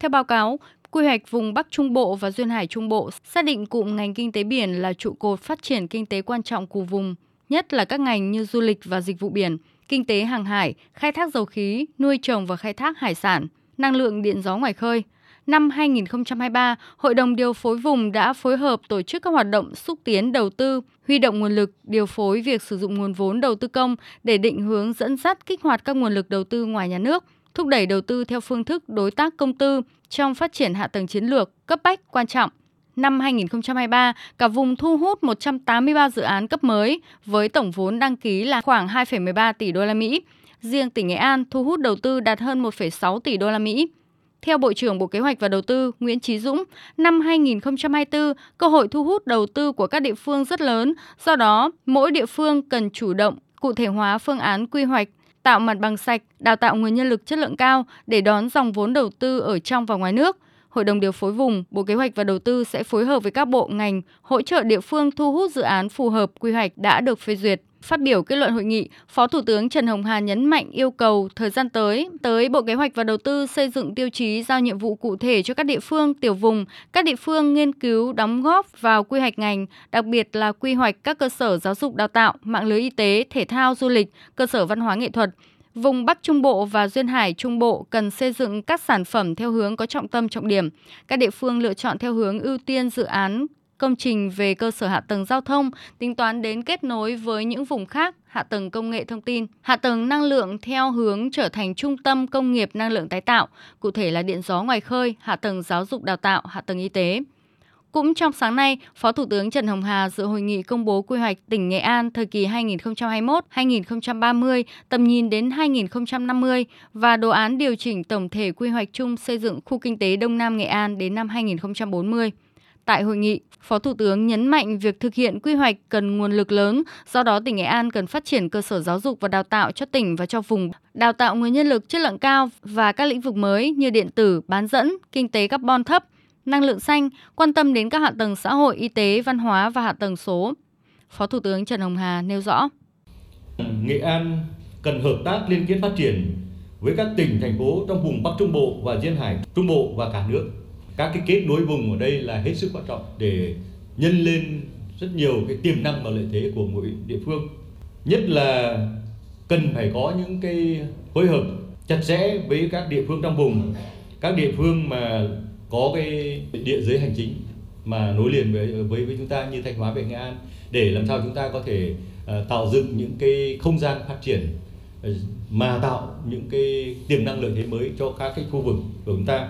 Theo báo cáo, quy hoạch vùng Bắc Trung Bộ và Duyên Hải Trung Bộ xác định cụm ngành kinh tế biển là trụ cột phát triển kinh tế quan trọng của vùng, nhất là các ngành như du lịch và dịch vụ biển, kinh tế hàng hải, khai thác dầu khí, nuôi trồng và khai thác hải sản, năng lượng điện gió ngoài khơi. Năm 2023, Hội đồng điều phối vùng đã phối hợp tổ chức các hoạt động xúc tiến đầu tư, huy động nguồn lực, điều phối việc sử dụng nguồn vốn đầu tư công để định hướng dẫn dắt kích hoạt các nguồn lực đầu tư ngoài nhà nước, thúc đẩy đầu tư theo phương thức đối tác công tư trong phát triển hạ tầng chiến lược cấp bách quan trọng. Năm 2023, cả vùng thu hút 183 dự án cấp mới với tổng vốn đăng ký là khoảng 2,13 tỷ đô la Mỹ. Riêng tỉnh Nghệ An thu hút đầu tư đạt hơn 1,6 tỷ đô la Mỹ. Theo Bộ trưởng Bộ Kế hoạch và Đầu tư Nguyễn Chí Dũng, năm 2024, cơ hội thu hút đầu tư của các địa phương rất lớn, do đó mỗi địa phương cần chủ động cụ thể hóa phương án quy hoạch, tạo mặt bằng sạch, đào tạo nguồn nhân lực chất lượng cao để đón dòng vốn đầu tư ở trong và ngoài nước. Hội đồng điều phối vùng, Bộ Kế hoạch và Đầu tư sẽ phối hợp với các bộ ngành hỗ trợ địa phương thu hút dự án phù hợp quy hoạch đã được phê duyệt. Phát biểu kết luận hội nghị, Phó Thủ tướng Trần Hồng Hà nhấn mạnh yêu cầu thời gian tới, tới Bộ Kế hoạch và Đầu tư xây dựng tiêu chí giao nhiệm vụ cụ thể cho các địa phương, tiểu vùng, các địa phương nghiên cứu đóng góp vào quy hoạch ngành, đặc biệt là quy hoạch các cơ sở giáo dục đào tạo, mạng lưới y tế, thể thao, du lịch, cơ sở văn hóa nghệ thuật, Vùng Bắc Trung Bộ và Duyên Hải Trung Bộ cần xây dựng các sản phẩm theo hướng có trọng tâm trọng điểm. Các địa phương lựa chọn theo hướng ưu tiên dự án công trình về cơ sở hạ tầng giao thông, tính toán đến kết nối với những vùng khác, hạ tầng công nghệ thông tin, hạ tầng năng lượng theo hướng trở thành trung tâm công nghiệp năng lượng tái tạo, cụ thể là điện gió ngoài khơi, hạ tầng giáo dục đào tạo, hạ tầng y tế. Cũng trong sáng nay, Phó Thủ tướng Trần Hồng Hà dự hội nghị công bố quy hoạch tỉnh Nghệ An thời kỳ 2021-2030, tầm nhìn đến 2050 và đồ án điều chỉnh tổng thể quy hoạch chung xây dựng khu kinh tế Đông Nam Nghệ An đến năm 2040. Tại hội nghị, Phó Thủ tướng nhấn mạnh việc thực hiện quy hoạch cần nguồn lực lớn, do đó tỉnh Nghệ An cần phát triển cơ sở giáo dục và đào tạo cho tỉnh và cho vùng, đào tạo nguồn nhân lực chất lượng cao và các lĩnh vực mới như điện tử, bán dẫn, kinh tế carbon thấp, năng lượng xanh, quan tâm đến các hạ tầng xã hội, y tế, văn hóa và hạ tầng số. Phó Thủ tướng Trần Hồng Hà nêu rõ. Nghệ An cần hợp tác liên kết phát triển với các tỉnh, thành phố trong vùng Bắc Trung Bộ và Duyên Hải Trung Bộ và cả nước. Các cái kết nối vùng ở đây là hết sức quan trọng để nhân lên rất nhiều cái tiềm năng và lợi thế của mỗi địa phương. Nhất là cần phải có những cái phối hợp chặt chẽ với các địa phương trong vùng, các địa phương mà có cái địa giới hành chính mà nối liền với với với chúng ta như Thanh Hóa về Nghệ An để làm sao chúng ta có thể uh, tạo dựng những cái không gian phát triển uh, mà tạo những cái tiềm năng lợi thế mới cho các cái khu vực của chúng ta